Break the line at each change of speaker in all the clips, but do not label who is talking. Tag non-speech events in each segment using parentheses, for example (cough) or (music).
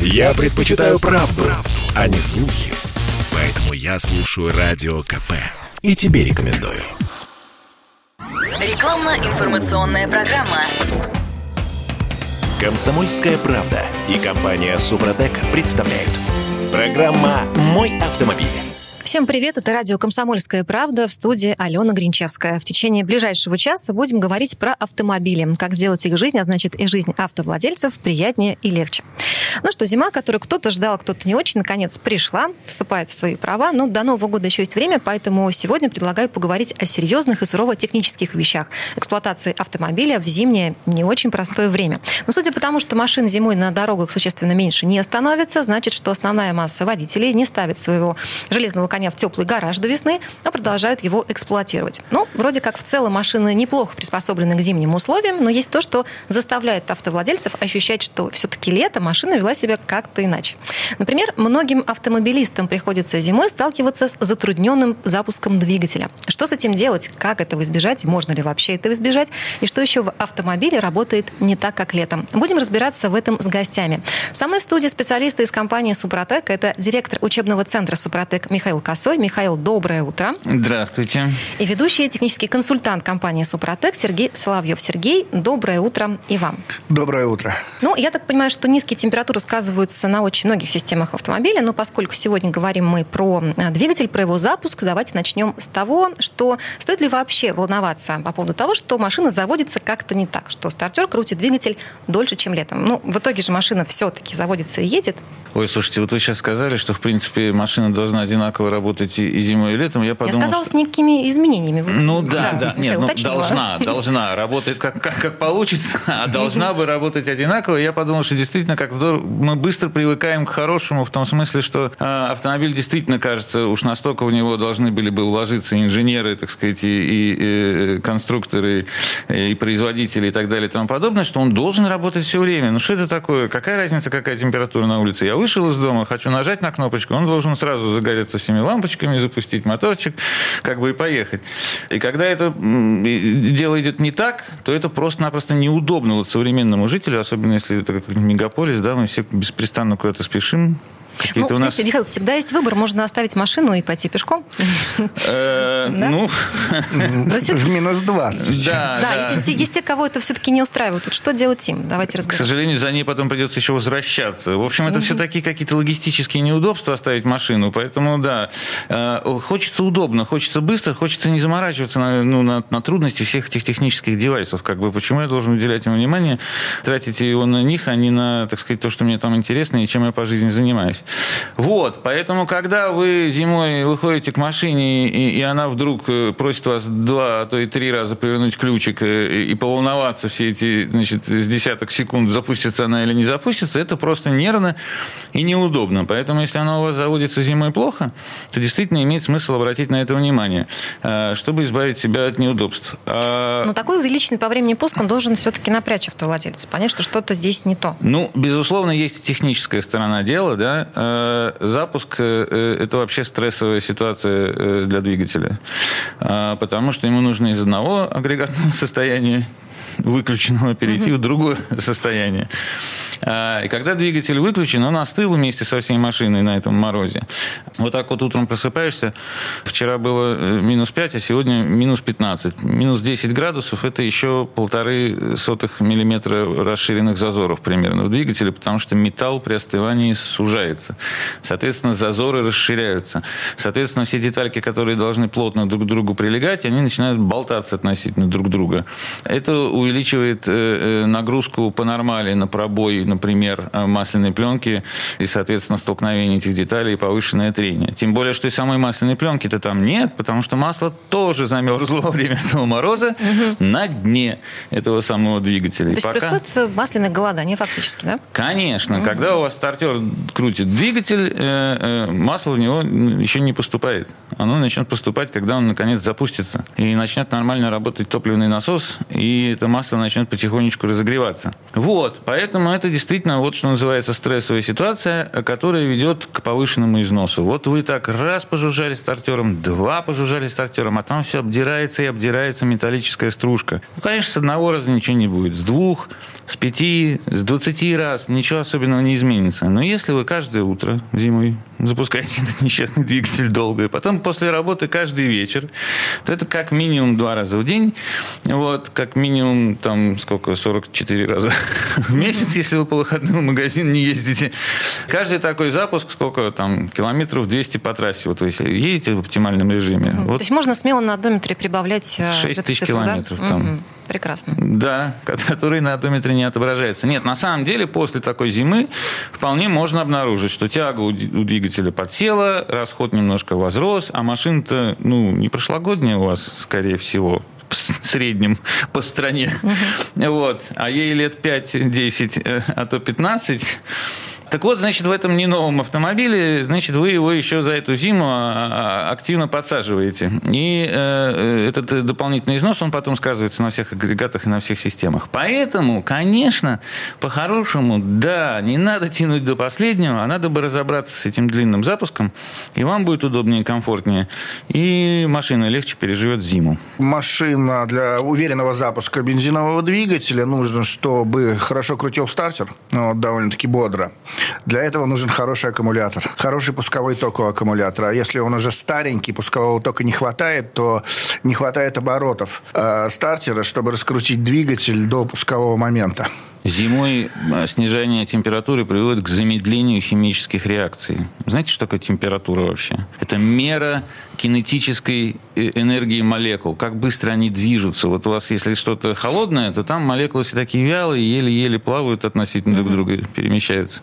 Я предпочитаю правду, правду, а не слухи. Поэтому я слушаю Радио КП. И тебе рекомендую.
Рекламно-информационная программа.
Комсомольская правда и компания Супротек представляют. Программа «Мой автомобиль».
Всем привет, это радио «Комсомольская правда» в студии Алена Гринчевская. В течение ближайшего часа будем говорить про автомобили, как сделать их жизнь, а значит и жизнь автовладельцев приятнее и легче. Ну что, зима, которую кто-то ждал, кто-то не очень, наконец пришла, вступает в свои права, но до Нового года еще есть время, поэтому сегодня предлагаю поговорить о серьезных и сурово технических вещах эксплуатации автомобиля в зимнее не очень простое время. Но судя по тому, что машин зимой на дорогах существенно меньше не становится, значит, что основная масса водителей не ставит своего железного коня в теплый гараж до весны, но продолжают его эксплуатировать. Ну, вроде как в целом машины неплохо приспособлены к зимним условиям, но есть то, что заставляет автовладельцев ощущать, что все-таки лето машина вела себя как-то иначе. Например, многим автомобилистам приходится зимой сталкиваться с затрудненным запуском двигателя. Что с этим делать? Как этого избежать? Можно ли вообще этого избежать? И что еще в автомобиле работает не так, как летом? Будем разбираться в этом с гостями. Со мной в студии специалисты из компании «Супротек». Это директор учебного центра «Супротек» Михаил Косой. Михаил, доброе утро.
Здравствуйте.
И ведущий технический консультант компании «Супротек» Сергей Соловьев. Сергей, доброе утро и вам.
Доброе утро.
Ну, я так понимаю, что низкие температуры сказываются на очень многих системах автомобиля, но поскольку сегодня говорим мы про э, двигатель, про его запуск, давайте начнем с того, что стоит ли вообще волноваться по поводу того, что машина заводится как-то не так, что стартер крутит двигатель дольше, чем летом. Ну, в итоге же машина все-таки заводится и едет.
Ой, слушайте, вот вы сейчас сказали, что, в принципе, машина должна одинаково работать и зимой, и летом. Я подумал,
Я сказала
что...
с некими изменениями.
Ну да, да, да. нет, ну, должна, должна. Работает как, как, как получится, (laughs) а должна бы работать одинаково. Я подумал, что действительно, как мы быстро привыкаем к хорошему, в том смысле, что э, автомобиль действительно кажется, уж настолько в него должны были бы вложиться инженеры, так сказать, и, и, и э, конструкторы, и производители, и так далее, и тому подобное, что он должен работать все время. Ну что это такое? Какая разница, какая температура на улице? Я вышел из дома, хочу нажать на кнопочку, он должен сразу загореться всеми лампочками, запустить моторчик, как бы и поехать. И когда это дело идет не так, то это просто-напросто неудобно вот современному жителю, особенно если это какой-нибудь мегаполис, да, мы все беспрестанно куда-то спешим,
Какие-то ну, у нас... знаете, Михаил, всегда есть выбор. Можно оставить машину и пойти пешком.
Э, (laughs) ну... (laughs)
В минус 20.
Да, если есть те, кого это все-таки не устраивает, что делать им? Давайте разберемся.
К сожалению, за ней потом придется еще возвращаться. В общем, это все такие какие-то логистические неудобства оставить машину. Поэтому, да, э, хочется удобно, хочется быстро, хочется не заморачиваться на, ну, на, на трудности всех этих технических девайсов. Как бы, почему я должен уделять им внимание, тратить его на них, а не на, так сказать, то, что мне там интересно и чем я по жизни занимаюсь. Вот, поэтому, когда вы зимой выходите к машине, и, и она вдруг э, просит вас два, а то и три раза повернуть ключик э, и, и поволноваться все эти, значит, с десяток секунд, запустится она или не запустится, это просто нервно и неудобно. Поэтому, если она у вас заводится зимой плохо, то действительно имеет смысл обратить на это внимание, э, чтобы избавить себя от неудобств.
А... Но такой увеличенный по времени пуск, он должен все-таки напрячь автовладельца, понять, что что-то здесь не то.
Ну, безусловно, есть техническая сторона дела, да, запуск э, – это вообще стрессовая ситуация э, для двигателя, а, потому что ему нужно из одного агрегатного (laughs) состояния выключенного перейти в другое (laughs) состояние. А, и когда двигатель выключен, он остыл вместе со всей машиной на этом морозе. Вот так вот утром просыпаешься. Вчера было э, минус 5, а сегодня минус 15. Минус 10 градусов – это еще полторы сотых миллиметра расширенных зазоров примерно в двигателе, потому что металл при остывании сужается. Соответственно, зазоры расширяются. Соответственно, все детальки, которые должны плотно друг к другу прилегать, они начинают болтаться относительно друг друга. Это увеличивает э, э, нагрузку по нормали на пробой например, э, масляной пленки и, соответственно, столкновение этих деталей и повышенное трение. Тем более, что и самой масляной пленки-то там нет, потому что масло тоже замерзло во время этого мороза угу. на дне этого самого двигателя.
То есть пока... происходит масляное голодание фактически, да?
Конечно. Угу. Когда у вас стартер крутит двигатель, масло в него еще не поступает. Оно начнет поступать, когда он, наконец, запустится. И начнет нормально работать топливный насос, и это масло начнет потихонечку разогреваться. Вот, поэтому это действительно вот что называется стрессовая ситуация, которая ведет к повышенному износу. Вот вы так раз пожужжали стартером, два пожужжали стартером, а там все обдирается и обдирается металлическая стружка. Ну, конечно, с одного раза ничего не будет, с двух, с пяти, с двадцати раз ничего особенного не изменится. Но если вы каждое утро зимой запускаете (laughs) этот несчастный двигатель долго, и потом после работы каждый вечер, то это как минимум два раза в день, вот, как минимум там сколько, 44 раза (laughs) в месяц, если вы по выходным в магазин не ездите. Каждый такой запуск, сколько там, километров 200 по трассе, вот вы едете в оптимальном режиме.
Вот. То есть можно смело на одометре прибавлять
6 э, тысяч цифру, километров да? там.
Прекрасно.
Да, которые на одометре не отображаются. Нет, на самом деле после такой зимы вполне можно обнаружить, что тяга у двигателя подсела, расход немножко возрос, а машина-то ну, не прошлогодняя у вас, скорее всего, среднем по стране. Угу. Вот. А ей лет 5-10, э, а то 15. Так вот, значит, в этом не новом автомобиле, значит, вы его еще за эту зиму а, а, активно подсаживаете. И э, этот дополнительный износ, он потом сказывается на всех агрегатах и на всех системах. Поэтому, конечно, по-хорошему, да, не надо тянуть до последнего, а надо бы разобраться с этим длинным запуском, и вам будет удобнее и комфортнее, и машина легче переживет зиму.
Машина для уверенного запуска бензинового двигателя нужно, чтобы хорошо крутил стартер, вот, довольно-таки бодро. Для этого нужен хороший аккумулятор, хороший пусковой ток у аккумулятора. А если он уже старенький, пускового тока не хватает, то не хватает оборотов э, стартера, чтобы раскрутить двигатель до пускового момента.
Зимой э, снижение температуры приводит к замедлению химических реакций. Знаете, что такое температура вообще? Это мера кинетической э, энергии молекул, как быстро они движутся. Вот у вас, если что-то холодное, то там молекулы все такие вялые, еле-еле плавают относительно друг друга, перемещаются.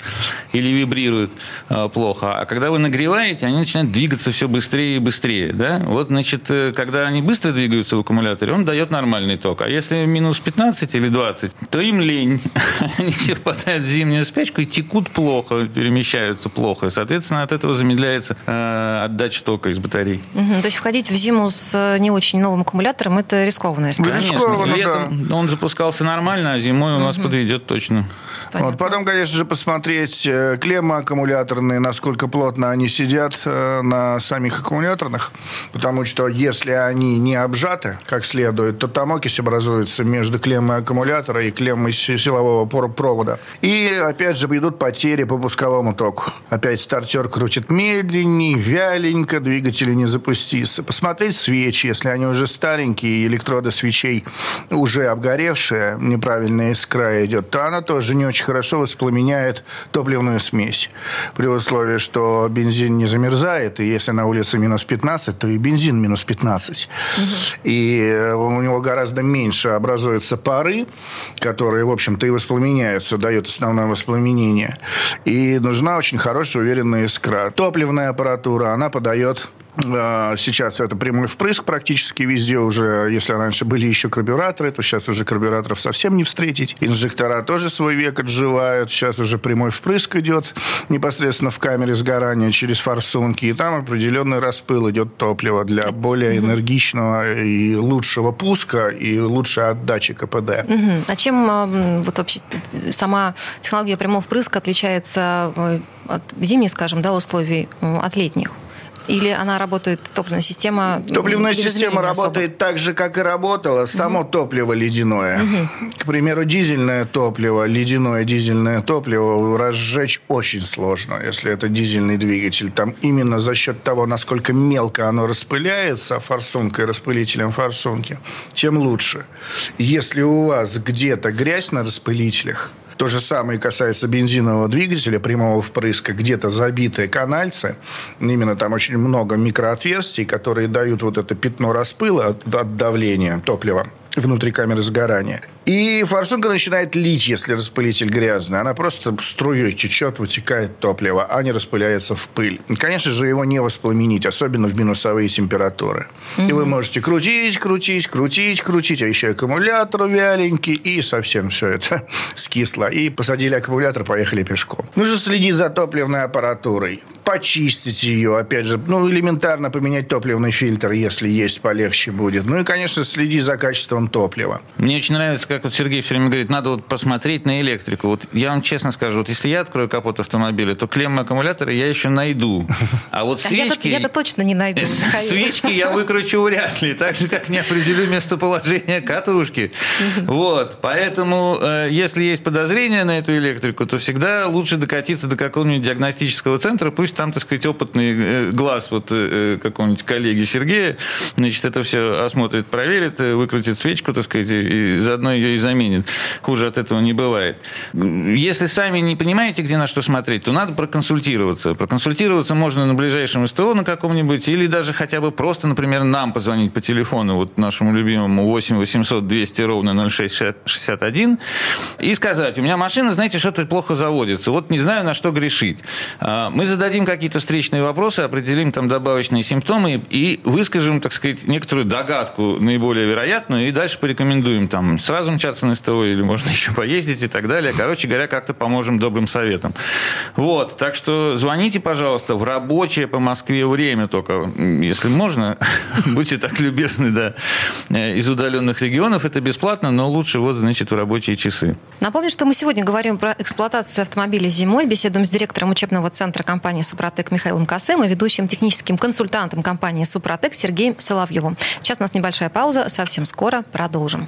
Или вибрируют э, плохо. А когда вы нагреваете, они начинают двигаться все быстрее и быстрее. Да? Вот, значит, э, когда они быстро двигаются в аккумуляторе, он дает нормальный ток. А если минус 15 или 20, то им лень. (laughs) Они все впадают в зимнюю спячку и текут плохо, перемещаются плохо. И, соответственно, от этого замедляется э, отдача тока из батарей.
Угу. То есть входить в зиму с э, не очень новым аккумулятором – это рискованно.
Конечно. Рискованно, Летом да. он запускался нормально, а зимой у нас угу. подведет точно.
Вот. Потом, конечно же, посмотреть э, клеммы аккумуляторные, насколько плотно они сидят э, на самих аккумуляторных. Потому что если они не обжаты как следует, то там окись образуется между клеммой аккумулятора и клеммой силового провода. И, опять же, идут потери по пусковому току. Опять стартер крутит медленнее, вяленько, двигатели не запустится. Посмотреть свечи, если они уже старенькие, электроды свечей уже обгоревшие, неправильная искра идет, то она тоже не очень хорошо воспламеняет топливную смесь. При условии, что бензин не замерзает, и если на улице минус 15, то и бензин минус 15. Угу. И э, у него гораздо меньше образуются пары, которые, в общем-то, и воспламеняются, дают основное воспламенение. И нужна очень хорошая, уверенная искра. Топливная аппаратура, она подает сейчас это прямой впрыск практически везде уже. Если раньше были еще карбюраторы, то сейчас уже карбюраторов совсем не встретить. Инжектора тоже свой век отживают. Сейчас уже прямой впрыск идет непосредственно в камере сгорания через форсунки. И там определенный распыл идет топлива для более энергичного и лучшего пуска и лучшей отдачи КПД.
А чем а, вот вообще сама технология прямого впрыска отличается э, от зимних, скажем, да, условий от летних? Или она работает, топливная система?
Топливная система работает особо? так же, как и работала. Само угу. топливо ледяное. Угу. К примеру, дизельное топливо, ледяное дизельное топливо разжечь очень сложно, если это дизельный двигатель. Там именно за счет того, насколько мелко оно распыляется форсункой, распылителем форсунки, тем лучше. Если у вас где-то грязь на распылителях, то же самое касается бензинового двигателя прямого впрыска, где-то забитые канальцы. Именно там очень много микроотверстий, которые дают вот это пятно распыла от, от давления топлива внутри камеры сгорания. И форсунка начинает лить, если распылитель грязный. Она просто струей течет, вытекает топливо, а не распыляется в пыль. Конечно же, его не воспламенить, особенно в минусовые температуры. Mm-hmm. И вы можете крутить, крутить, крутить, крутить, а еще аккумулятор вяленький, и совсем все это (laughs) скисло. И посадили аккумулятор, поехали пешком. Нужно следить за топливной аппаратурой почистить ее, опять же, ну, элементарно поменять топливный фильтр, если есть, полегче будет. Ну и, конечно, следить за качеством топлива.
Мне очень нравится, как вот Сергей все время говорит, надо вот посмотреть на электрику. Вот я вам честно скажу, вот если я открою капот автомобиля, то клеммы аккумулятора я еще найду. А вот свечки...
Я-то точно не найду,
Свечки я выкручу вряд ли, так же, как не определю местоположение катушки. Вот, поэтому, э, если есть подозрения на эту электрику, то всегда лучше докатиться до какого-нибудь диагностического центра, пусть там, так сказать, опытный э, глаз вот э, какого-нибудь коллеги Сергея, значит, это все осмотрит, проверит, выкрутит свечку, так сказать, и заодно ее и заменит. Хуже от этого не бывает. Если сами не понимаете, где на что смотреть, то надо проконсультироваться. Проконсультироваться можно на ближайшем СТО на каком-нибудь, или даже хотя бы просто, например, нам позвонить по телефону, вот нашему любимому 8 800 200 ровно 0661, и сказать, у меня машина, знаете, что-то плохо заводится, вот не знаю, на что грешить. А, мы зададим какие-то встречные вопросы, определим там добавочные симптомы и выскажем, так сказать, некоторую догадку наиболее вероятную, и дальше порекомендуем там сразу мчаться на СТО, или можно (laughs) еще поездить и так далее. Короче говоря, как-то поможем добрым советом. Вот, так что звоните, пожалуйста, в рабочее по Москве время только, если можно, (laughs) будьте так любезны, да, э, из удаленных регионов, это бесплатно, но лучше вот, значит, в рабочие часы.
Напомню, что мы сегодня говорим про эксплуатацию автомобиля зимой, беседуем с директором учебного центра компании «Супротек» Михаилом Косым и ведущим техническим консультантом компании «Супротек» Сергеем Соловьевым. Сейчас у нас небольшая пауза, совсем скоро продолжим.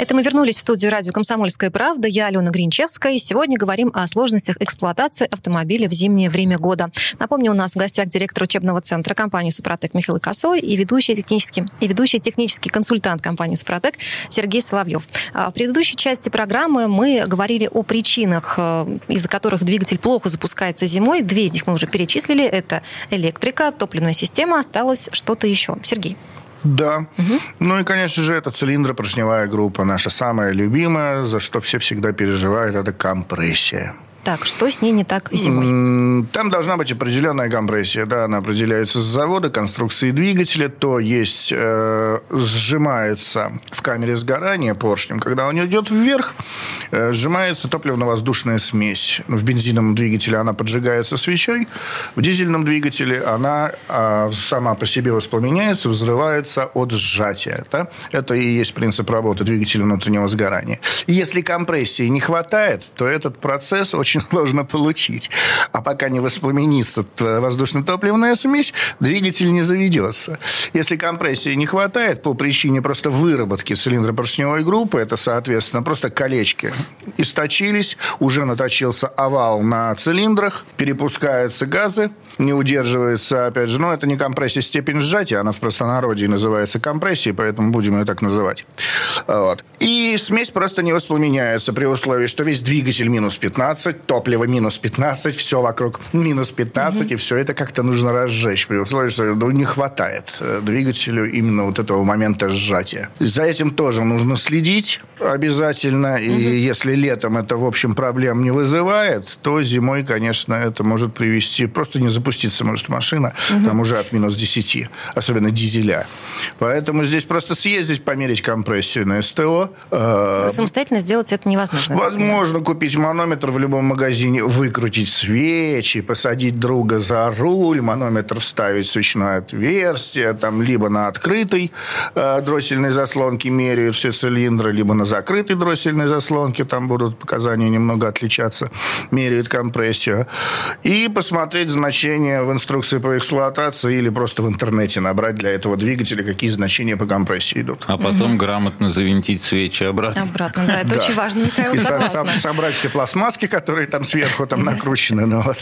Это мы вернулись в студию радио «Комсомольская правда». Я Алена Гринчевская. И сегодня говорим о сложностях эксплуатации автомобиля в зимнее время года. Напомню, у нас в гостях директор учебного центра компании «Супротек» Михаил Косой и ведущий технический, и ведущий технический консультант компании «Супротек» Сергей Соловьев. А в предыдущей части программы мы говорили о причинах, э, из-за которых двигатель плохо запускается зимой. Две из них мы уже перечислили. Это электрика, топливная система. Осталось что-то еще. Сергей.
Да. Угу. Ну и, конечно же, это цилиндропоршневая группа, наша самая любимая, за что все всегда переживают, это компрессия.
Так, что с ней не так зимой?
Там должна быть определенная компрессия. Да, она определяется с завода, конструкции двигателя. То есть э, сжимается в камере сгорания поршнем. Когда он идет вверх, э, сжимается топливно-воздушная смесь. В бензиновом двигателе она поджигается свечой. В дизельном двигателе она э, сама по себе воспламеняется, взрывается от сжатия. Да? Это и есть принцип работы двигателя внутреннего сгорания. Если компрессии не хватает, то этот процесс очень очень (laughs) сложно получить. А пока не воспламенится воздушно-топливная смесь, двигатель не заведется. Если компрессии не хватает по причине просто выработки цилиндропоршневой группы, это, соответственно, просто колечки источились, уже наточился овал на цилиндрах, перепускаются газы, не удерживается, опять же, ну, это не компрессия, степень сжатия, она в простонародье называется компрессией, поэтому будем ее так называть. Вот. И смесь просто не воспламеняется при условии, что весь двигатель минус 15, топливо минус 15, все вокруг минус 15, угу. и все это как-то нужно разжечь при условии, что ну, не хватает э, двигателю именно вот этого момента сжатия. За этим тоже нужно следить обязательно, и угу. если летом это, в общем, проблем не вызывает, то зимой, конечно, это может привести, просто не запуститься может машина, угу. там уже от минус 10, особенно дизеля. Поэтому здесь просто съездить, померить компрессию на СТО.
Э, Самостоятельно сделать это невозможно.
Возможно купить манометр в любом магазине, выкрутить свечи, посадить друга за руль, манометр вставить в свечное отверстие, там, либо на открытой э, дроссельной заслонке меряют все цилиндры, либо на закрытой дроссельной заслонке, там будут показания немного отличаться, меряют компрессию. И посмотреть значения в инструкции по эксплуатации или просто в интернете набрать для этого двигателя, какие значения по компрессии идут.
А потом угу. грамотно завинтить свечи обратно.
Обратно, да, это очень важно, Михаил,
И собрать все пластмасски, которые там сверху там накручены. Ну, вот.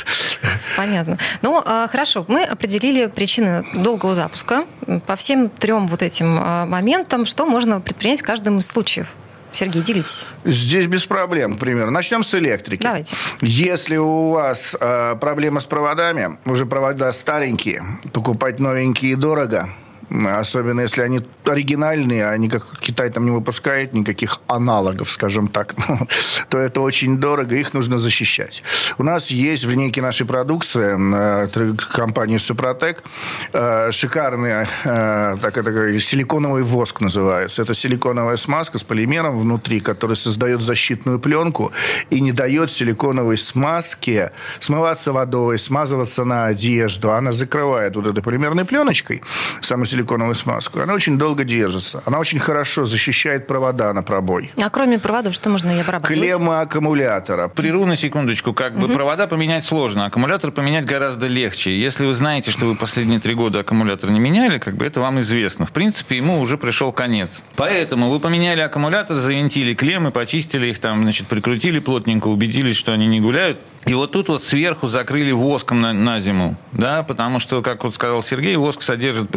Понятно. Ну, а, хорошо, мы определили причины долгого запуска. По всем трем вот этим а, моментам, что можно предпринять в каждом из случаев? Сергей, делитесь.
Здесь без проблем, к примеру. Начнем с электрики.
Давайте.
Если у вас э, проблема с проводами, уже провода старенькие, покупать новенькие дорого – Особенно если они оригинальные, а никак Китай там не выпускает никаких аналогов, скажем так, (laughs) то это очень дорого, их нужно защищать. У нас есть в линейке нашей продукции э, компании Супротек э, шикарный э, так это силиконовый воск называется. Это силиконовая смазка с полимером внутри, который создает защитную пленку и не дает силиконовой смазке смываться водой, смазываться на одежду. Она закрывает вот этой полимерной пленочкой саму силиконовую смазку. Она очень долго держится. Она очень хорошо защищает провода на пробой.
А кроме проводов, что можно и обрабатывать?
Клемма аккумулятора.
Прерву на секундочку. Как бы угу. провода поменять сложно, аккумулятор поменять гораздо легче. Если вы знаете, что вы последние три года аккумулятор не меняли, как бы это вам известно. В принципе, ему уже пришел конец. Поэтому вы поменяли аккумулятор, завинтили клеммы, почистили их там, значит, прикрутили плотненько, убедились, что они не гуляют. И вот тут вот сверху закрыли воском на, на зиму, да, потому что, как вот сказал Сергей, воск содержит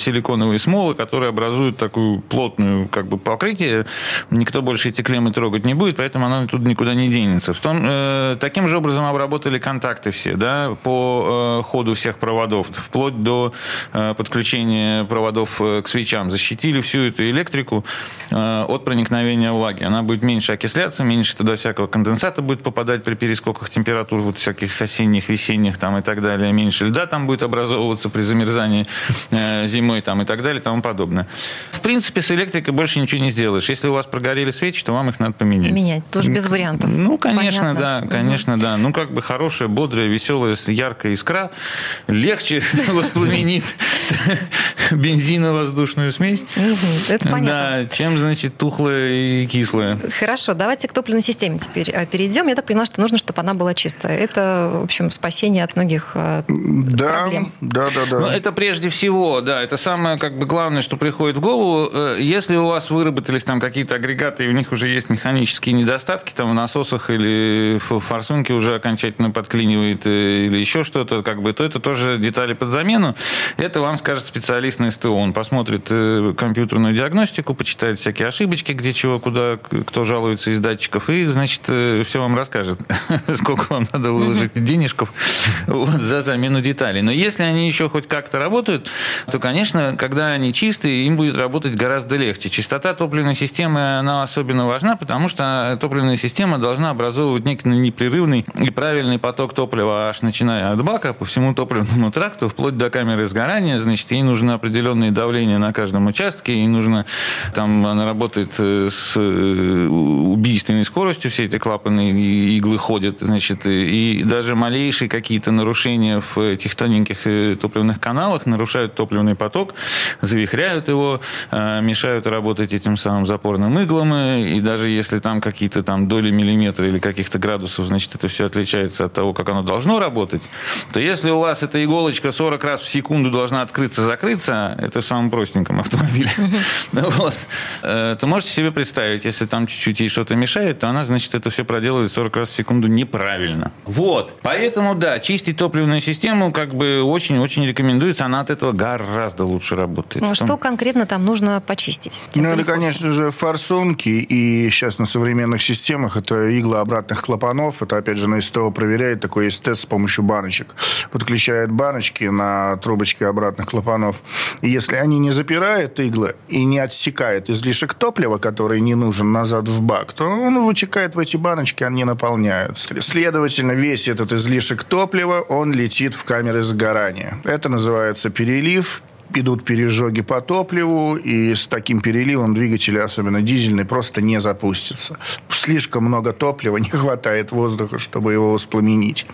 силиконовые смолы, которые образуют такую плотную как бы покрытие. Никто больше эти клеммы трогать не будет, поэтому она тут никуда не денется. В том, э, таким же образом обработали контакты все, да, по э, ходу всех проводов, вплоть до э, подключения проводов э, к свечам. Защитили всю эту электрику э, от проникновения влаги. Она будет меньше окисляться, меньше туда всякого конденсата будет попадать при перескоках температур вот всяких осенних, весенних там и так далее, меньше льда там будет образовываться при замерзании э, зимой там и так далее и тому подобное. В принципе, с электрикой больше ничего не сделаешь. Если у вас прогорели свечи, то вам их надо поменять.
Менять, тоже без вариантов.
Ну, конечно, Понятно. да, конечно, угу. да. Ну, как бы хорошая, бодрая, веселая, яркая искра легче (laughs) воспламенит (laughs) бензино-воздушную смесь.
Это понятно.
Да, чем, значит, тухлая и кислая.
Хорошо, давайте к топливной системе теперь э, перейдем. Я так поняла, что нужно, чтобы она была чистая. Это, в общем, спасение от многих э,
да,
проблем.
Да, да, да.
Ну, это прежде всего, да, это самое как бы главное, что приходит в голову. Э, если у вас выработались там какие-то агрегаты, и у них уже есть механические недостатки, там в насосах или в форсунке уже окончательно подклинивает или еще что-то, как бы, то это тоже детали под замену. Это вам скажет специалист на СТО. Он посмотрит э, компьютерную диагностику, почитает всякие ошибочки, где чего, куда, кто жалуется из датчиков, и, значит, э, все вам расскажет, (laughs) сколько вам надо выложить денежков (laughs) за замену деталей. Но если они еще хоть как-то работают, то, конечно, когда они чистые, им будет работать гораздо легче. Чистота топливной системы, она особенно важна, потому что топливная система должна образовывать некий непрерывный и правильный поток топлива, аж начиная от бака по всему топливному тракту, вплоть до камеры сгорания. Значит, ей нужно определенное давления на каждом участке, и нужно, там она работает э, с э, убийственной скоростью, все эти клапаны и иглы ходят, значит, и даже малейшие какие-то нарушения в этих тоненьких э, топливных каналах нарушают топливный поток, завихряют его, мешают работать этим самым запорным иглам, и даже если там какие-то там доли миллиметра или каких-то градусов, значит, это все отличается от того, как оно должно работать, то если у вас эта иголочка 40 раз в секунду должна открыться-закрыться, это в самом простеньком автомобиле. (laughs) вот. Э, то можете себе представить, если там чуть-чуть ей что-то мешает, то она, значит, это все проделывает 40 раз в секунду неправильно. Вот. Поэтому, да, чистить топливную систему как бы очень-очень рекомендуется. Она от этого гораздо лучше работает.
Ну, что конкретно там нужно почистить?
Ну, это, конечно же, форсунки. И сейчас на современных системах это иглы обратных клапанов. Это, опять же, на СТО проверяет. Такой есть тест с помощью баночек. Подключает баночки на трубочки обратных клапанов. И если они не запирают иглы и не отсекают излишек топлива, который не нужен назад в бак, то он вытекает в эти баночки, они наполняются. Следовательно, весь этот излишек топлива, он летит в камеры сгорания. Это называется перелив, идут пережоги по топливу, и с таким переливом двигатели, особенно дизельный, просто не запустится. Слишком много топлива, (laughs) не хватает воздуха, чтобы его воспламенить.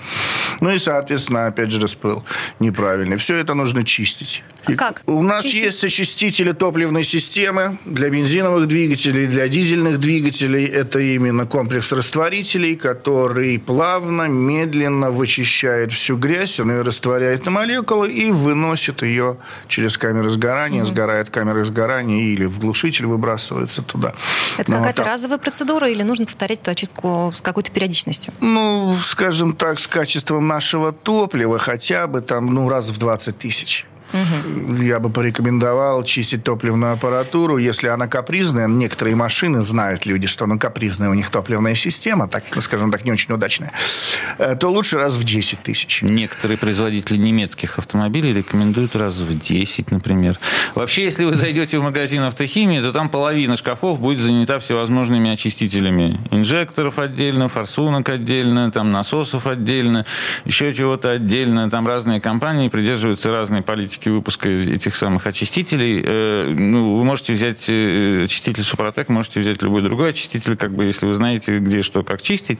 Ну и, соответственно, опять же, распыл неправильный. Все это нужно чистить.
А как?
У нас Чистить? есть очистители топливной системы для бензиновых двигателей, для дизельных двигателей. Это именно комплекс растворителей, который плавно, медленно вычищает всю грязь, он ее растворяет на молекулы и выносит ее через камеры сгорания. Угу. Сгорает камера сгорания или в глушитель выбрасывается туда.
Это ну, какая-то вот разовая процедура или нужно повторять эту очистку с какой-то периодичностью?
Ну, скажем так, с качеством нашего топлива хотя бы там, ну, раз в 20 тысяч. Я бы порекомендовал чистить топливную аппаратуру. Если она капризная, некоторые машины знают люди, что она капризная, у них топливная система, так, скажем так, не очень удачная, э, то лучше раз в 10 тысяч.
Некоторые производители немецких автомобилей рекомендуют раз в 10, например. Вообще, если вы зайдете в магазин автохимии, то там половина шкафов будет занята всевозможными очистителями. Инжекторов отдельно, форсунок отдельно, там насосов отдельно, еще чего-то отдельно. Там разные компании придерживаются разной политики выпуска этих самых очистителей. Э, ну, вы можете взять э, очиститель Супротек, можете взять любой другой очиститель, как бы, если вы знаете, где что, как чистить.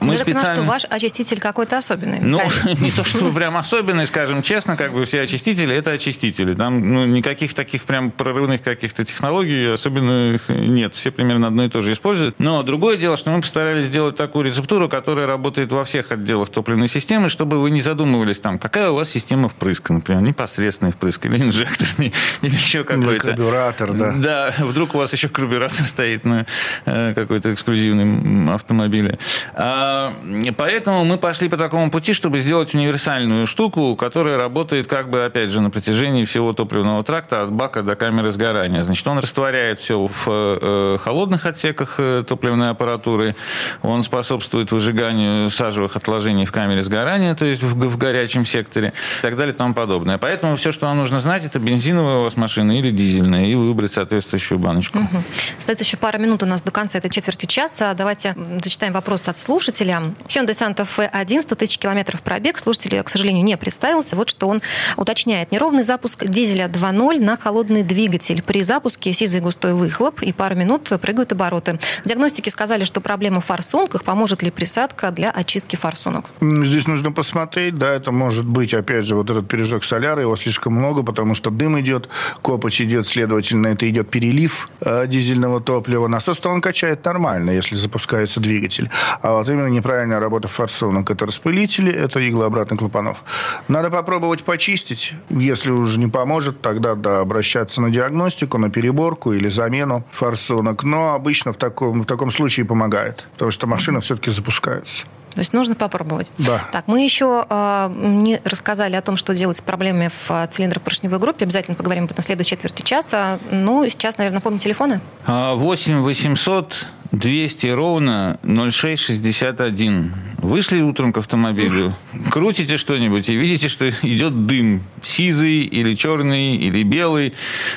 Мы Я специально... что ваш очиститель какой-то особенный.
Ну, (laughs) не то, что прям особенный, скажем честно, как бы все очистители – это очистители. Там ну, никаких таких прям прорывных каких-то технологий особенных нет. Все примерно одно и то же используют. Но другое дело, что мы постарались сделать такую рецептуру, которая работает во всех отделах топливной системы, чтобы вы не задумывались там, какая у вас система впрыска, например, непосредственный впрыск (laughs) или инжекторный, или еще какой-то.
карбюратор, да.
Да, вдруг у вас еще карбюратор стоит на э, какой-то эксклюзивном автомобиле. А, поэтому мы пошли по такому пути, чтобы сделать универсальную штуку, которая работает как бы, опять же, на протяжении всего топливного тракта от бака до камеры сгорания. Значит, он растворяет все в э, холодных отсеках э, топливной аппаратуры, он способствует выжиганию сажевых отложений в камере сгорания, то есть в, в горячем секторе, и так далее и тому подобное. Поэтому все, что вам нужно знать, это бензиновая у вас машина или дизельная, и выбрать соответствующую баночку. Угу.
Остается еще пара минут у нас до конца этой четверти часа. Давайте зачитаем вопрос от слушателя. Hyundai Santa Fe 1, 100 тысяч километров пробег. Слушатель, к сожалению, не представился. Вот что он уточняет. Неровный запуск дизеля 2.0 на холодный двигатель. При запуске сизый густой выхлоп и пару минут прыгают обороты. Диагностики сказали, что проблема в форсунках. Поможет ли присадка для очистки форсунок?
Здесь нужно посмотреть. Да, это может быть, опять же, вот этот пережог соляра. Его слишком много, потому что дым идет, копоть идет, следовательно, это идет перелив э, дизельного топлива. Насос-то он качает нормально, если запускается двигатель. А вот именно неправильная работа форсунок. Это распылители, это иглообратных клапанов. Надо попробовать почистить. Если уже не поможет, тогда да, обращаться на диагностику, на переборку или замену форсунок. Но обычно в таком, в таком случае помогает, потому что машина все-таки запускается.
То есть нужно попробовать.
Да.
Так, мы еще э, не рассказали о том, что делать с проблемами в цилиндропоршневой группе. Обязательно поговорим об этом в следующей четверти часа. Ну, сейчас, наверное, помним телефоны.
8 800 200 ровно 0661. Вышли утром к автомобилю, (laughs) крутите что-нибудь и видите, что идет дым. Сизый или черный, или белый.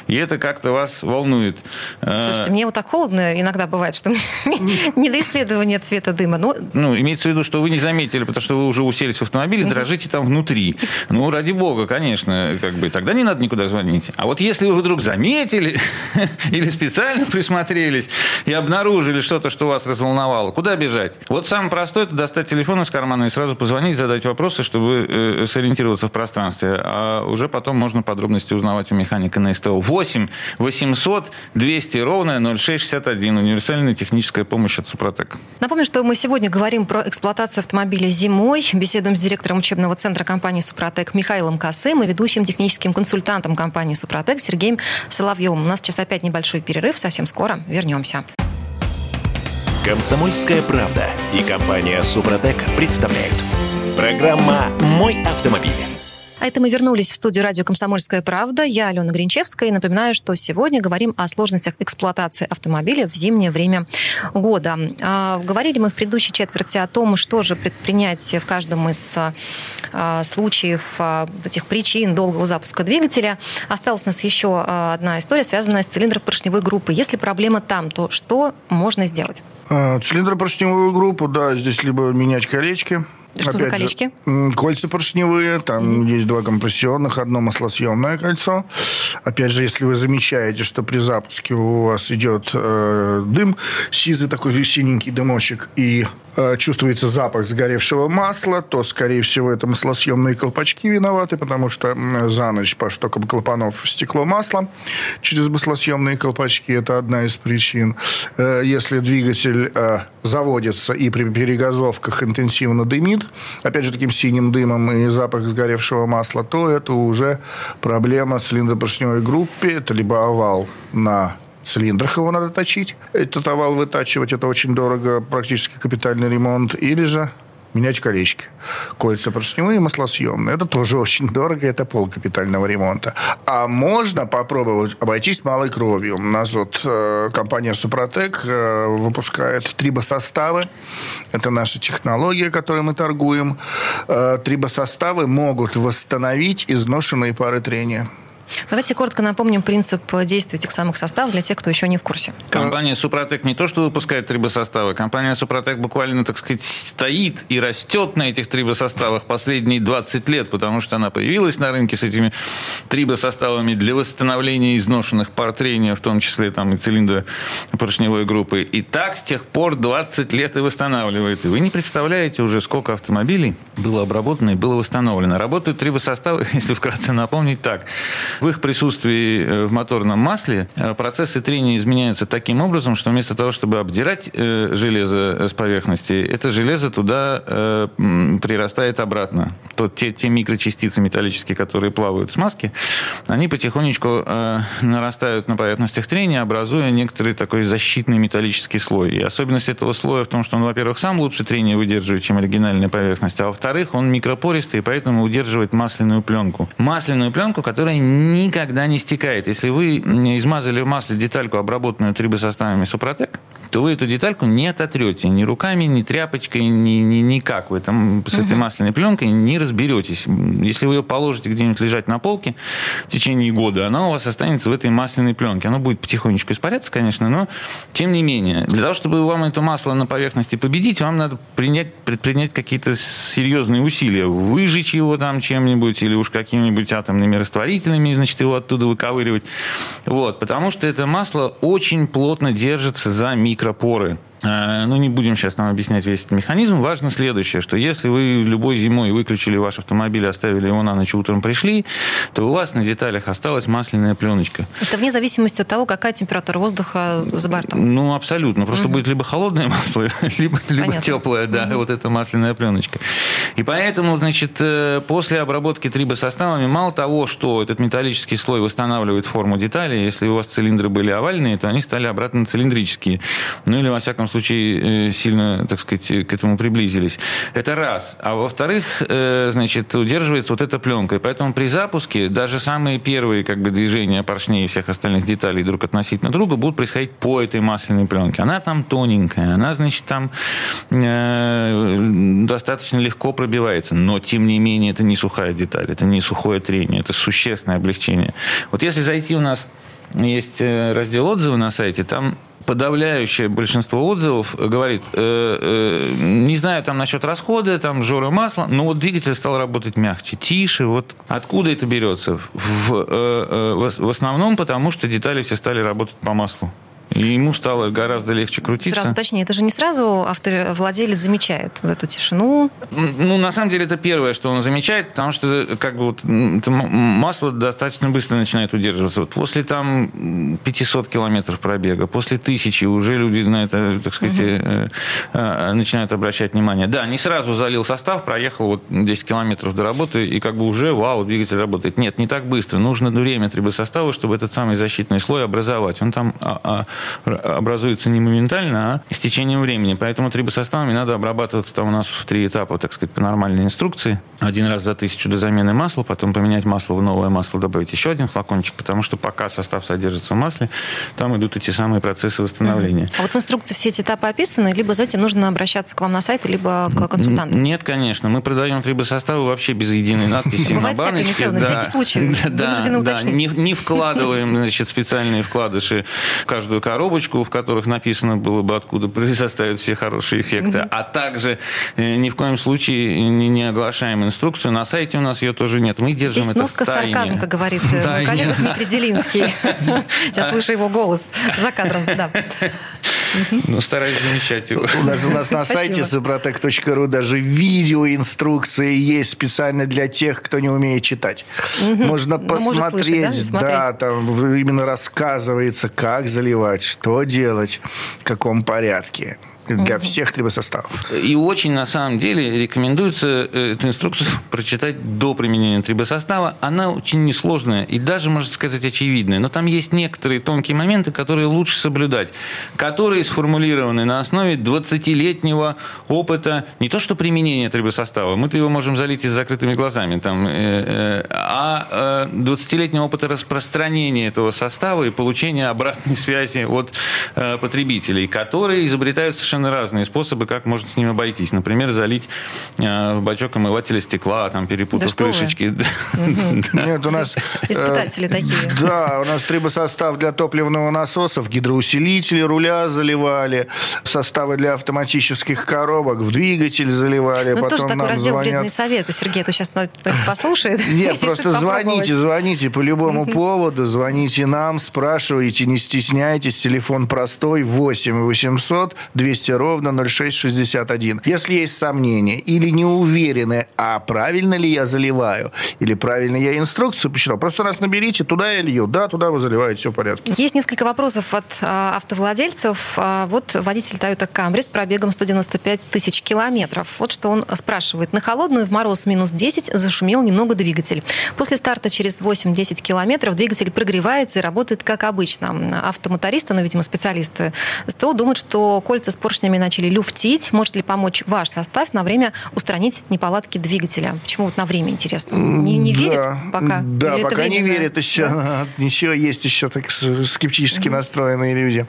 И это как-то вас волнует.
А, Слушайте, мне вот так холодно иногда бывает, что (laughs) не до исследования цвета дыма. Но...
Ну, имеется в виду, что вы не заметили, потому что вы уже уселись в автомобиле, дрожите там внутри. Ну, ради бога, конечно, как бы тогда не надо никуда звонить. А вот если вы вдруг заметили (laughs) или специально присмотрелись и обнаружили что-то, что вас разволновало, куда бежать? Вот самое простое – это достать телефон из кармана и сразу позвонить, задать вопросы, чтобы э, сориентироваться в пространстве. А уже потом можно подробности узнавать у механика на СТО. 8 800 200 ровно 0661. Универсальная техническая помощь от Супротек.
Напомню, что мы сегодня говорим про эксплуатацию автомобиля зимой. Беседуем с директором учебного центра компании Супротек Михаилом Косым и ведущим техническим консультантом компании Супротек Сергеем Соловьевым. У нас сейчас опять небольшой перерыв. Совсем скоро вернемся.
Комсомольская правда и компания Супротек представляют. Программа «Мой автомобиль».
А это мы вернулись в студию радио «Комсомольская правда». Я Алена Гринчевская. И напоминаю, что сегодня говорим о сложностях эксплуатации автомобиля в зимнее время года. А, говорили мы в предыдущей четверти о том, что же предпринять в каждом из а, случаев а, этих причин долгого запуска двигателя. Осталась у нас еще одна история, связанная с цилиндропоршневой группой. Если проблема там, то что можно сделать?
Цилиндропоршневую группу, да, здесь либо менять колечки,
что Опять за колечки?
Же, кольца поршневые, там mm-hmm. есть два компрессионных, одно маслосъемное кольцо. Опять же, если вы замечаете, что при запуске у вас идет э, дым, сизый такой синенький дымочек, и Э, чувствуется запах сгоревшего масла, то, скорее всего, это маслосъемные колпачки виноваты, потому что за ночь по штокам клапанов стекло масло через маслосъемные колпачки. Это одна из причин. Э, если двигатель э, заводится и при перегазовках интенсивно дымит, опять же, таким синим дымом и запах сгоревшего масла, то это уже проблема цилиндропоршневой группы. Это либо овал на цилиндрах его надо точить. Этот овал вытачивать, это очень дорого, практически капитальный ремонт. Или же менять колечки. Кольца поршневые, маслосъемные. Это тоже (laughs) очень дорого, это пол капитального ремонта. А можно попробовать обойтись малой кровью. У нас вот э, компания Супротек э, выпускает трибосоставы. Это наша технология, которой мы торгуем. Э, трибосоставы могут восстановить изношенные пары трения.
Давайте коротко напомним принцип действия этих самых составов для тех, кто еще не в курсе.
Компания Супротек не то, что выпускает трибосоставы, компания Супротек буквально, так сказать, стоит и растет на этих трибосоставах последние 20 лет, потому что она появилась на рынке с этими трибосоставами для восстановления изношенных пар трения, в том числе там и цилиндра поршневой группы. И так с тех пор 20 лет и восстанавливает. И вы не представляете уже, сколько автомобилей было обработано и было восстановлено. Работают трибосоставы, (laughs) если вкратце напомнить, так. В их присутствии э, в моторном масле э, процессы трения изменяются таким образом, что вместо того, чтобы обдирать э, железо с поверхности, это железо туда прирастает обратно. То, те, те микрочастицы металлические, которые плавают в смазке, они потихонечку нарастают на поверхностях трения, образуя некоторый такой защитный металлический слой. И особенность этого слоя в том, что он, во-первых, сам лучше трение выдерживает, чем оригинальная поверхность, а во-вторых, он микропористый, и поэтому удерживает масляную пленку. Масляную пленку, которая никогда не стекает. Если вы измазали в масле детальку, обработанную трибосоставами Супротек, то вы эту детальку не ототрете ни руками, ни тряпочкой, ни, ни, никак. Вы там с этой масляной пленкой не разберетесь. Если вы ее положите где-нибудь лежать на полке в течение года, она у вас останется в этой масляной пленке. Оно будет потихонечку испаряться, конечно, но тем не менее. Для того, чтобы вам это масло на поверхности победить, вам надо принять, предпринять какие-то серьезные усилия. Выжечь его там чем-нибудь или уж какими-нибудь атомными растворителями, значит, его оттуда выковыривать. Вот, потому что это масло очень плотно держится за микро микропоры ну, не будем сейчас нам объяснять весь этот механизм. Важно следующее, что если вы любой зимой выключили ваш автомобиль, оставили его на ночь, утром пришли, то у вас на деталях осталась масляная пленочка.
Это вне зависимости от того, какая температура воздуха за бортом.
Ну, абсолютно. Просто угу. будет либо холодное (laughs) масло, либо, либо теплое, да, угу. вот эта масляная пленочка. И поэтому, значит, э, после обработки трибосоставами, мало того, что этот металлический слой восстанавливает форму детали, если у вас цилиндры были овальные, то они стали обратно цилиндрические. Ну, или, во всяком случае, э, сильно, так сказать, к этому приблизились. Это раз. А во-вторых, э, значит, удерживается вот эта пленка. И поэтому при запуске даже самые первые как бы, движения поршней и всех остальных деталей друг относительно друга будут происходить по этой масляной пленке. Она там тоненькая, она, значит, там э, достаточно легко пробивается. Но, тем не менее, это не сухая деталь, это не сухое трение, это существенное облегчение. Вот если зайти у нас есть раздел отзывы на сайте, там подавляющее большинство отзывов говорит, э, э, не знаю там насчет расхода, там жора масла, но вот двигатель стал работать мягче, тише. Вот откуда это берется? В, э, в основном потому, что детали все стали работать по маслу. И ему стало гораздо легче крутиться.
Сразу точнее, это же не сразу автор, владелец замечает в эту тишину.
Ну, на самом деле, это первое, что он замечает, потому что как бы вот, масло достаточно быстро начинает удерживаться. Вот после там 500 километров пробега, после тысячи уже люди на это, так сказать, угу. э, э, начинают обращать внимание. Да, не сразу залил состав, проехал вот 10 километров до работы, и как бы уже, вау, двигатель работает. Нет, не так быстро. Нужно время трибосостава, чтобы этот самый защитный слой образовать. Он там а, а, образуется не моментально, а с течением времени. Поэтому трибосоставами надо обрабатываться там у нас в три этапа, так сказать, по нормальной инструкции. Один раз за тысячу до замены масла, потом поменять масло в новое масло, добавить еще один флакончик, потому что пока состав содержится в масле, там идут эти самые процессы восстановления.
А вот в инструкции все эти этапы описаны, либо за этим нужно обращаться к вам на сайт, либо к консультанту?
Нет, конечно. Мы продаем трибосоставы вообще без единой надписи (laughs) на баночке.
На всякий случай. (laughs) Да, да,
не, не вкладываем значит, специальные вкладыши в каждую коробочку, в которых написано было бы, откуда составят все хорошие эффекты, угу. а также э, ни в коем случае не, не оглашаем инструкцию. На сайте у нас ее тоже нет. Мы держим Здесь это
носка
в тайне.
сарказм, как говорит э, мой коллега Дмитрий Делинский. (laughs) Сейчас слышу его голос за кадром. Да.
Ну, стараюсь замечать его.
У нас, у нас на сайте suprotec.ru даже видеоинструкции есть специально для тех, кто не умеет читать. Можно ну, посмотреть, да, там именно рассказывается, как заливать, что делать, в каком порядке. Для всех трибосоставов.
И очень, на самом деле, рекомендуется э, эту инструкцию (laughs) прочитать до применения трибосостава. Она очень несложная и даже, можно сказать, очевидная. Но там есть некоторые тонкие моменты, которые лучше соблюдать, которые сформулированы на основе 20-летнего опыта не то что применения трибосостава, мы-то его можем залить и с закрытыми глазами, там, э, а 20-летнего опыта распространения этого состава и получения обратной связи от потребителей, которые изобретают совершенно разные способы, как можно с ним обойтись. Например, залить э, в бачок омывателя стекла, там, перепутав да крышечки. (laughs)
Нет, у нас...
Испытатели э, такие.
Да, у нас трибосостав для топливного насосов, гидроусилители руля заливали, составы для автоматических коробок, в двигатель заливали.
Ну, тоже такой раздел вредные советы. Сергей, то сейчас послушает. (laughs)
Нет, (laughs) просто звоните, звоните по любому поводу, звоните нам, спрашивайте, не стесняйтесь. Телефон простой 8 800 200 200 ровно 0661. Если есть сомнения или не уверены, а правильно ли я заливаю, или правильно я инструкцию посчитал, просто нас наберите, туда я лью, да, туда вы заливаете, все в порядке.
Есть несколько вопросов от а, автовладельцев. А, вот водитель Toyota Camry с пробегом 195 тысяч километров. Вот что он спрашивает. На холодную в мороз минус 10 зашумел немного двигатель. После старта через 8-10 километров двигатель прогревается и работает как обычно. Автомотористы, ну, видимо, специалисты СТО думают, что кольца с поршнями начали люфтить. Может ли помочь ваш состав на время устранить неполадки двигателя? Почему вот на время, интересно? Не, не верит да, пока?
Да, Или пока не верит еще. Да? Еще есть еще так скептически угу. настроенные люди.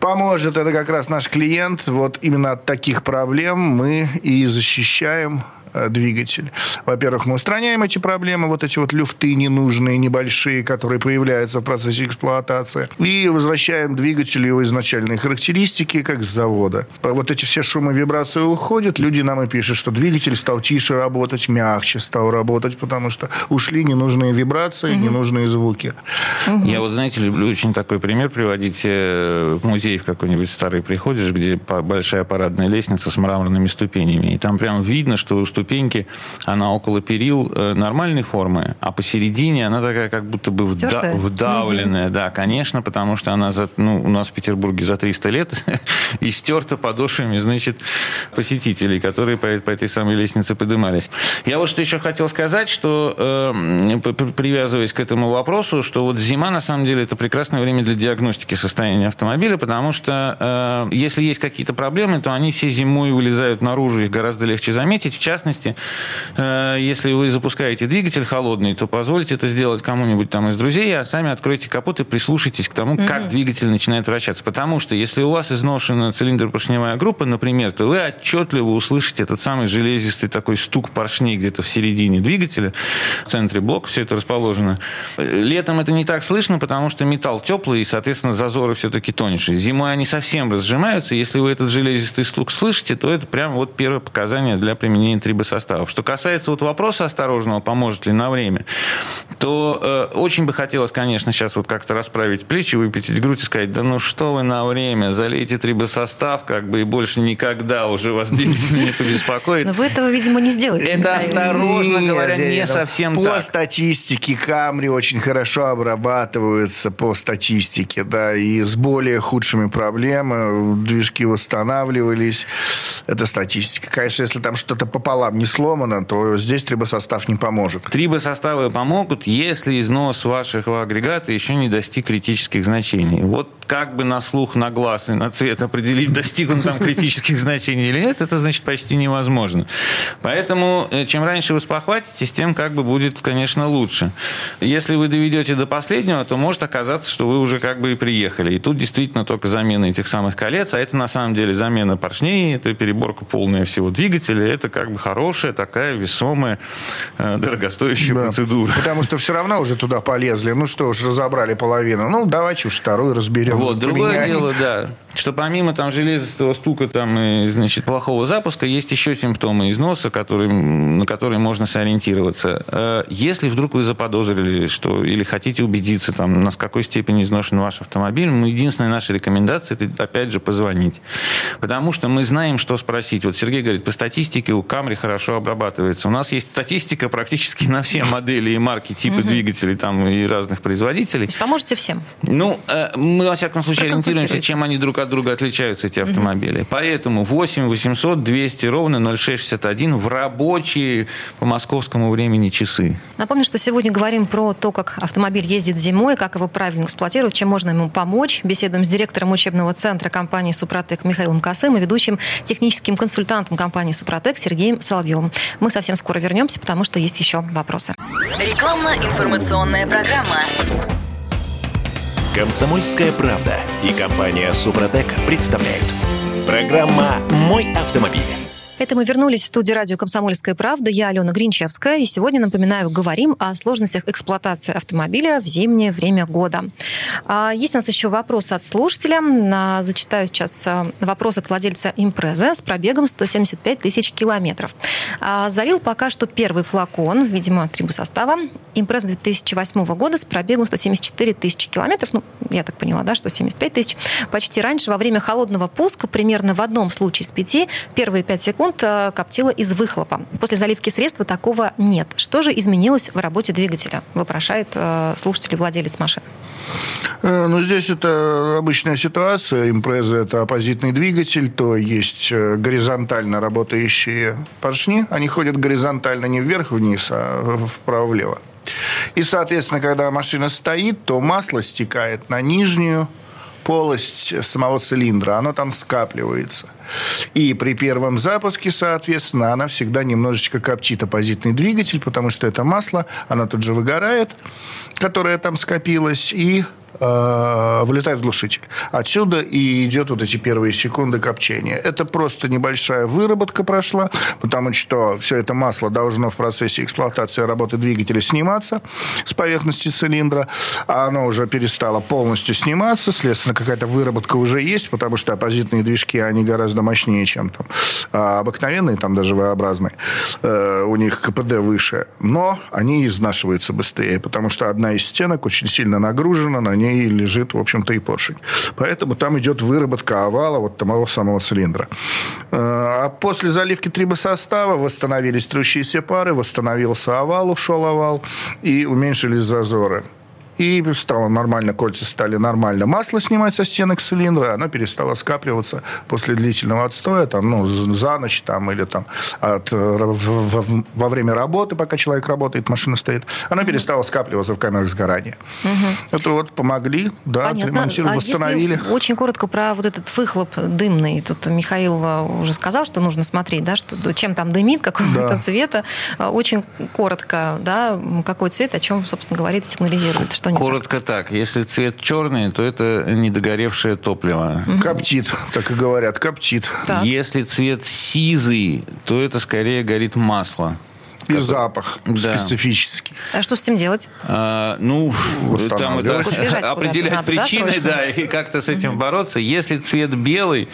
Поможет это как раз наш клиент. Вот именно от таких проблем мы и защищаем двигатель. Во-первых, мы устраняем эти проблемы, вот эти вот люфты ненужные, небольшие, которые появляются в процессе эксплуатации, и возвращаем двигателю его изначальные характеристики, как с завода. Вот эти все шумы, вибрации уходят, люди нам и пишут, что двигатель стал тише работать, мягче стал работать, потому что ушли ненужные вибрации, угу. ненужные звуки.
Угу. Я вот, знаете, люблю очень такой пример приводить. Э, в музей в какой-нибудь старый приходишь, где большая парадная лестница с мраморными ступенями, и там прям видно, что у ступеньки, она около перил э, нормальной формы, а посередине она такая как будто бы вда- вдавленная. Угу. Да, конечно, потому что она за, ну, у нас в Петербурге за 300 лет (laughs) и стерта подошвами, значит, посетителей, которые по, по этой самой лестнице поднимались. Я вот что еще хотел сказать, что э, привязываясь к этому вопросу, что вот зима, на самом деле, это прекрасное время для диагностики состояния автомобиля, потому что э, если есть какие-то проблемы, то они все зимой вылезают наружу, их гораздо легче заметить. В частности, частности, э, если вы запускаете двигатель холодный, то позвольте это сделать кому-нибудь там из друзей, а сами откройте капот и прислушайтесь к тому, mm-hmm. как двигатель начинает вращаться. Потому что если у вас изношена цилиндр-поршневая группа, например, то вы отчетливо услышите этот самый железистый такой стук поршней где-то в середине двигателя, в центре блока все это расположено. Летом это не так слышно, потому что металл теплый, и, соответственно, зазоры все-таки тоньше. Зимой они совсем разжимаются. Если вы этот железистый стук слышите, то это прям вот первое показание для применения составов. Что касается вот вопроса осторожного, поможет ли на время, то э, очень бы хотелось, конечно, сейчас вот как-то расправить плечи, выпятить грудь и сказать, да ну что вы на время, залейте трибосостав, как бы и больше никогда уже вас не побеспокоит.
Но вы этого, видимо, не сделаете.
Это осторожно говоря, не совсем
по
так.
По статистике Камри очень хорошо обрабатываются по статистике, да, и с более худшими проблемами движки восстанавливались. Это статистика. Конечно, если там что-то пополам пополам не сломано, то здесь трибосостав не поможет.
Трибосоставы помогут, если износ вашего агрегата еще не достиг критических значений. Вот как бы на слух, на глаз и на цвет определить, достиг он там критических значений или нет, это значит почти невозможно. Поэтому э, чем раньше вы спохватитесь, тем как бы будет, конечно, лучше. Если вы доведете до последнего, то может оказаться, что вы уже как бы и приехали. И тут действительно только замена этих самых колец, а это на самом деле замена поршней, это переборка полная всего двигателя, это как бы хорошая такая весомая, э, дорогостоящая да. процедура.
Потому что все равно уже туда полезли. Ну что уж, разобрали половину. Ну, давайте уж вторую разберем.
Вот, другое дело, да, что помимо там железистого стука там и, значит, плохого запуска, есть еще симптомы износа, которые, на которые можно сориентироваться. Э, если вдруг вы заподозрили, что или хотите убедиться, там, на какой степени изношен ваш автомобиль, ну, единственная наша рекомендация, это, опять же, позвонить. Потому что мы знаем, что спросить. Вот Сергей говорит, по статистике у Камри хорошо обрабатывается. У нас есть статистика практически на все модели и марки, типы двигателей там и разных производителей.
Поможете всем?
Ну, э, мы, во всяком случае, ориентируемся, чем они друг от от друга отличаются эти автомобили. Угу. Поэтому 8 800 200 ровно 0661 в рабочие по московскому времени часы.
Напомню, что сегодня говорим про то, как автомобиль ездит зимой, как его правильно эксплуатировать, чем можно ему помочь. Беседуем с директором учебного центра компании «Супротек» Михаилом Косым и ведущим техническим консультантом компании «Супротек» Сергеем Соловьевым. Мы совсем скоро вернемся, потому что есть еще вопросы.
Рекламно-информационная программа.
Комсомольская правда и компания «Супротек» представляют. Программа «Мой автомобиль».
Это мы вернулись в студию радио «Комсомольская правда». Я Алена Гринчевская. И сегодня, напоминаю, говорим о сложностях эксплуатации автомобиля в зимнее время года. А, есть у нас еще вопрос от слушателя. Зачитаю сейчас а, вопрос от владельца импрезы с пробегом 175 тысяч километров. А, залил пока что первый флакон, видимо, трибосостава. Импреза 2008 года с пробегом 174 тысячи километров. Ну, я так поняла, да, что 75 тысяч. Почти раньше, во время холодного пуска, примерно в одном случае из пяти, первые пять секунд э, коптило из выхлопа. После заливки средства такого нет. Что же изменилось в работе двигателя? Вопрошает э, слушатель и владелец машины.
Э, ну, здесь это обычная ситуация. Импреза – это оппозитный двигатель, то есть горизонтально работающие поршни. Они ходят горизонтально не вверх-вниз, а вправо-влево. И, соответственно, когда машина стоит, то масло стекает на нижнюю полость самого цилиндра, оно там скапливается. И при первом запуске, соответственно, она всегда немножечко коптит оппозитный двигатель, потому что это масло, оно тут же выгорает, которое там скопилось, и э, вылетает глушитель. Отсюда и идет вот эти первые секунды копчения. Это просто небольшая выработка прошла, потому что все это масло должно в процессе эксплуатации работы двигателя сниматься с поверхности цилиндра, а оно уже перестало полностью сниматься, следственно, какая-то выработка уже есть, потому что оппозитные движки, они гораздо мощнее, чем там а обыкновенные, там даже V-образные. Э, у них КПД выше, но они изнашиваются быстрее, потому что одна из стенок очень сильно нагружена, на ней ней лежит, в общем-то, и поршень. Поэтому там идет выработка овала вот того самого цилиндра. Э, а после заливки трибосостава восстановились трущиеся пары, восстановился овал, ушел овал, и уменьшились зазоры. И стало нормально, кольца стали нормально масло снимать со стенок цилиндра, оно перестало скапливаться после длительного отстоя, там, ну, за ночь там, или там от, во, во время работы, пока человек работает, машина стоит, оно перестало скапливаться в камерах сгорания. Угу. Это вот помогли, да, отремонтировали, а восстановили.
очень коротко про вот этот выхлоп дымный. Тут Михаил э, уже сказал, что нужно смотреть, да, что, чем там дымит, какого да. цвета. Э, очень коротко, да, какой цвет, о чем, собственно, говорит, сигнализирует, что
не Коротко так? так. Если цвет черный, то это недогоревшее топливо.
Угу. Коптит, так и говорят, коптит.
Так. Если цвет сизый, то это скорее горит масло.
И запах да. специфический.
А что с этим делать?
А, ну, там это определять причины, да, да, и как-то с этим угу. бороться. Если цвет белый,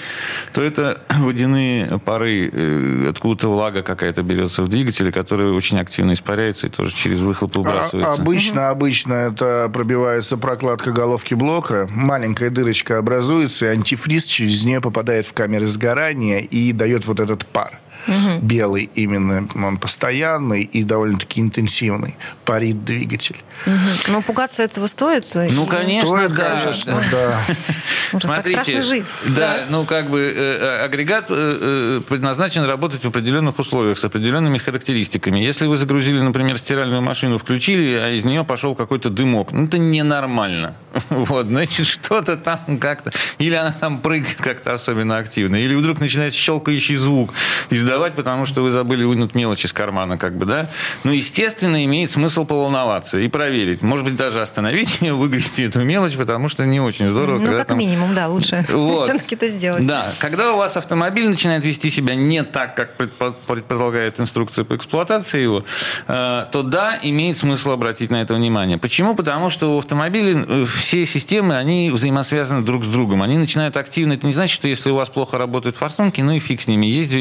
то это водяные пары, э, откуда-то влага какая-то берется в двигателе, которая очень активно испаряется и тоже через выхлоп выбрасывается.
А, обычно, угу. обычно это пробивается прокладка головки блока, маленькая дырочка образуется, и антифриз через нее попадает в камеры сгорания и дает вот этот пар. Угу. Белый именно, он постоянный и довольно-таки интенсивный. Парит двигатель.
Угу. Но пугаться этого стоит?
Ну, конечно, стоит,
да. Конечно, да. (laughs)
Смотрите, жить. Да, ну как бы э, э, агрегат э, предназначен работать в определенных условиях с определенными характеристиками. Если вы загрузили, например, стиральную машину, включили, а из нее пошел какой-то дымок, ну это ненормально. (laughs) Вот, значит, что-то там как-то... Или она там прыгает как-то особенно активно, или вдруг начинает щелкающий звук издавать сдавать, потому что вы забыли вынуть мелочь из кармана, как бы, да? Ну, естественно, имеет смысл поволноваться и проверить. Может быть, даже остановить ее, выгрести эту мелочь, потому что не очень здорово.
Ну, как там... минимум, да, лучше (laughs) вот. все-таки это сделать.
Да, когда у вас автомобиль начинает вести себя не так, как предполагает инструкция по эксплуатации его, э, то да, имеет смысл обратить на это внимание. Почему? Потому что у автомобиля э, все системы, они взаимосвязаны друг с другом. Они начинают активно. Это не значит, что если у вас плохо работают форсунки, ну и фиг с ними. Езди,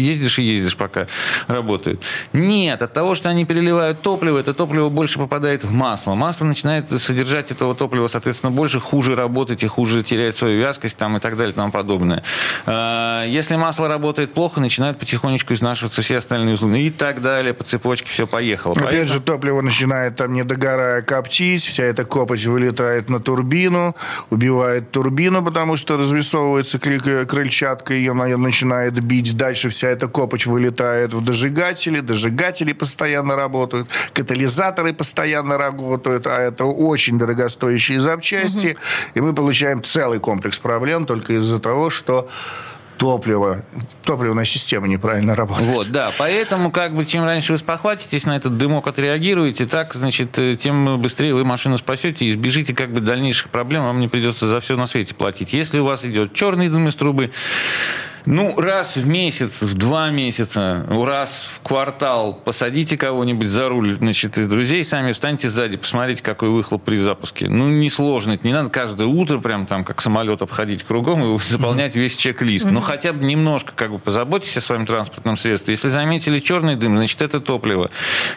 ездишь и ездишь, пока работают. Нет, от того, что они переливают топливо, это топливо больше попадает в масло. Масло начинает содержать этого топлива, соответственно, больше, хуже работать и хуже терять свою вязкость там, и так далее и тому подобное. А, если масло работает плохо, начинают потихонечку изнашиваться все остальные узлы и так далее, по цепочке все поехало.
Опять
Поэтому-
же, топливо начинает там, не догорая, коптить, вся эта копоть вылетает на турбину, убивает турбину, потому что развесовывается кры- крыльчатка, ее на- начинает бить. Дальше вся эта копоть вылетает в дожигатели, дожигатели постоянно работают, катализаторы постоянно работают, а это очень дорогостоящие запчасти, и мы получаем целый комплекс проблем только из-за того, что топливо, топливная система неправильно работает.
Вот, да. Поэтому, как бы, чем раньше вы спохватитесь на этот дымок, отреагируете, так, значит, э, тем быстрее вы машину спасете и избежите, как бы, дальнейших проблем. Вам не придется за все на свете платить. Если у вас идет черный дым из трубы, ну, раз в месяц, в два месяца, раз в квартал посадите кого-нибудь за руль, значит, из друзей, сами встаньте сзади, посмотрите, какой выхлоп при запуске. Ну, несложно, это не надо каждое утро прям там, как самолет, обходить кругом и заполнять весь чек-лист. Но хотя бы немножко, как бы, позаботьтесь о своем транспортном средстве. Если заметили черный дым, значит, это топливо.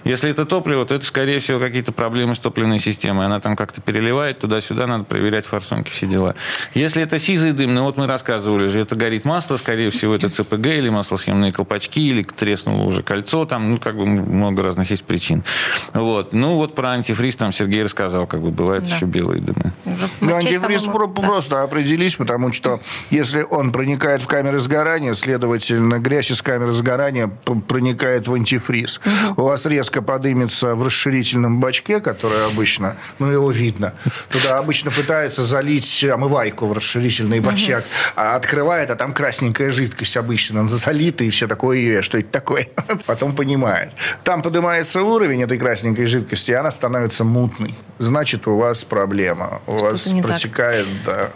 Если это топливо, то это, скорее всего, какие-то проблемы с топливной системой. Она там как-то переливает туда-сюда, надо проверять форсунки, все дела. Если это сизый дым, ну вот мы рассказывали же, это горит масло, скорее всего, это ЦПГ или маслосъемные колпачки, или треснуло уже кольцо, там, ну, как бы много разных есть причин. Вот. Ну, вот про антифриз там Сергей рассказал, как бы бывают
Да.
еще белые дымы.
Ну,
матчасть,
антифриз
по-моему,
про-
да.
просто определись, потому что если он проникает в камеры сгорания, следовательно, грязь из камеры сгорания проникает в антифриз. У вас резко подымется в расширительном бачке, который обычно, ну, его видно. Туда обычно пытаются залить омывайку в расширительный бачок, а открывает, а там красненькая жидкость обычно залита, и все такое, «Э, что это такое? (laughs) Потом понимает. Там поднимается уровень этой красненькой жидкости, и она становится мутной. Значит, у вас проблема. У вас
так.
протекает, да.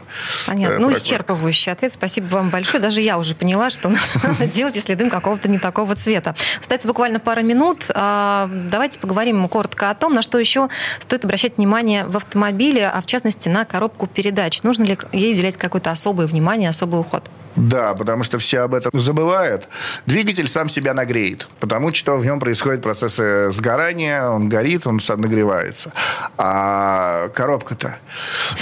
Понятно.
э,
Ну, исчерпывающий ответ. Спасибо вам большое. Даже я уже поняла, что (laughs) надо делать, если дым какого-то не такого цвета. Кстати, буквально пара минут. А, Давайте поговорим коротко о том, на что еще стоит обращать внимание в автомобиле, а в частности на коробку передач. Нужно ли ей уделять какое-то особое внимание, особый уход?
Да, потому что все об этом забывают. Двигатель сам себя нагреет, потому что в нем происходят процессы сгорания, он горит, он сам нагревается. А коробка-то,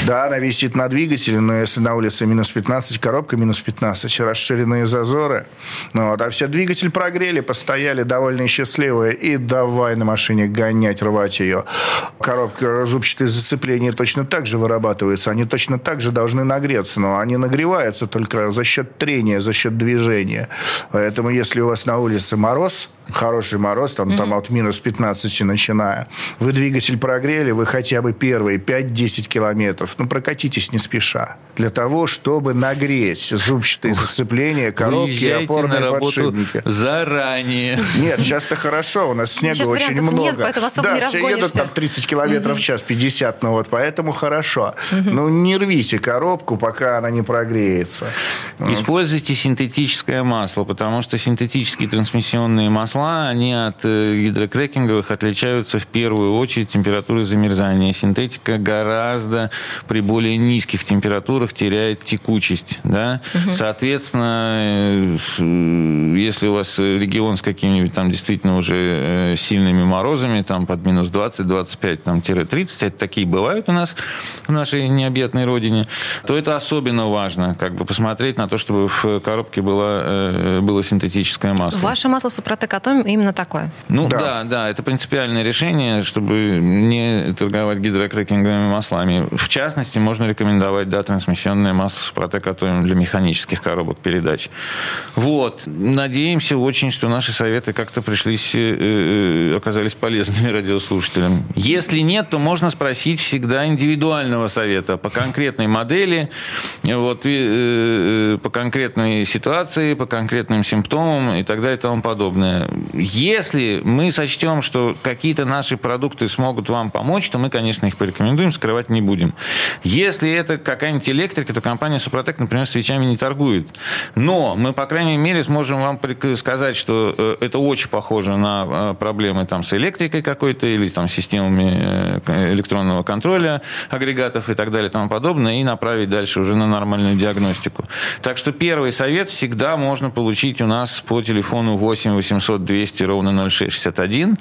да, она висит на двигателе, но если на улице минус 15, коробка минус 15, расширенные зазоры. Ну, вот, а все двигатель прогрели, постояли довольно счастливые, и давай на машине гонять, рвать ее. Коробка, зубчатые зацепления точно так же вырабатываются, они точно так же должны нагреться, но они нагреваются только за счет трения, за счет движения. Поэтому если у вас на улице мороз, хороший мороз, там, там от минус 15 начиная, вы двигатель прогрели, вы хотя бы первые 5-10 километров, ну, прокатитесь не спеша. Для того, чтобы нагреть зубчатые зацепления, коробки и
Выезжайте
опорные
на
подшипники.
заранее.
Нет, сейчас-то хорошо, у нас снега
Сейчас
очень много.
нет, поэтому особо
да,
не
все едут
разгонишься.
там 30 километров в час, 50, ну вот поэтому хорошо. Ну не рвите коробку, пока она не прогреется.
Используйте синтетическое масло, потому что синтетические трансмиссионные масла, они от э, гидрокрекинговых отличаются в первую очередь температурой замерзания. Синтетика гораздо при более низких температурах теряет текучесть. Да? Соответственно, э, если у вас регион с какими-нибудь там действительно уже э, сильными морозами, там под минус 20-25, там, тире 30, это такие бывают у нас в нашей необъятной родине, то это особенно важно, как бы посмотреть на то, чтобы в коробке было, было синтетическое масло.
Ваше масло Супротек Атом именно такое.
Ну
Да.
да. да, это принципиальное решение, чтобы не торговать гидрокрекинговыми маслами. В частности, можно рекомендовать да, трансмиссионное масло Супротек Атом для механических коробок передач. Вот. Надеемся очень, что наши советы как-то пришлись, э, э, оказались полезными (laughs) радиослушателям. Если нет, то можно спросить всегда индивидуального совета по конкретной модели, вот, и, э, э, по конкретной ситуации, по конкретным симптомам и так далее и тому подобное. Если мы сочтем, что какие-то наши продукты смогут вам помочь, то мы, конечно, их порекомендуем, скрывать не будем. Если это какая-нибудь электрика, то компания Супротек, например, свечами не торгует. Но мы, по крайней мере, сможем вам сказать, что э, это очень похоже на э, проблемы там, с электрикой какой-то или там, системами э, электронного контроля агрегатов и так далее и тому подобное, и направить дальше уже на нормальную диагностику. Так что первый совет всегда можно получить у нас по телефону 8 800 200 ровно 0661.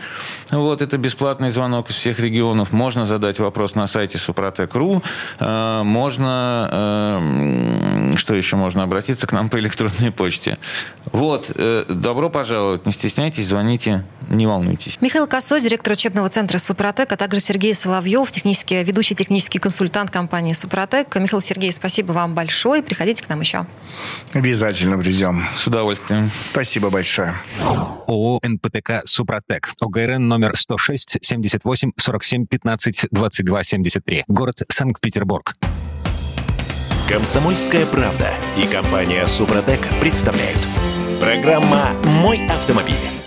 Вот, это бесплатный звонок из всех регионов. Можно задать вопрос на сайте Супротек.ру. Можно, что еще можно обратиться к нам по электронной почте. Вот, добро пожаловать, не стесняйтесь, звоните, не волнуйтесь.
Михаил Косой, директор учебного центра «Супротек», а также Сергей Соловьев, технический, ведущий технический консультант компании «Супротек». Михаил Сергей, спасибо вам большое. Приходите к нам еще.
Обязательно придем.
С удовольствием.
Спасибо большое.
ООО «НПТК Супротек». ОГРН номер 106 78 47 15 22 73. Город Санкт-Петербург. Комсомольская правда и компания «Супротек» представляют. Программа «Мой автомобиль».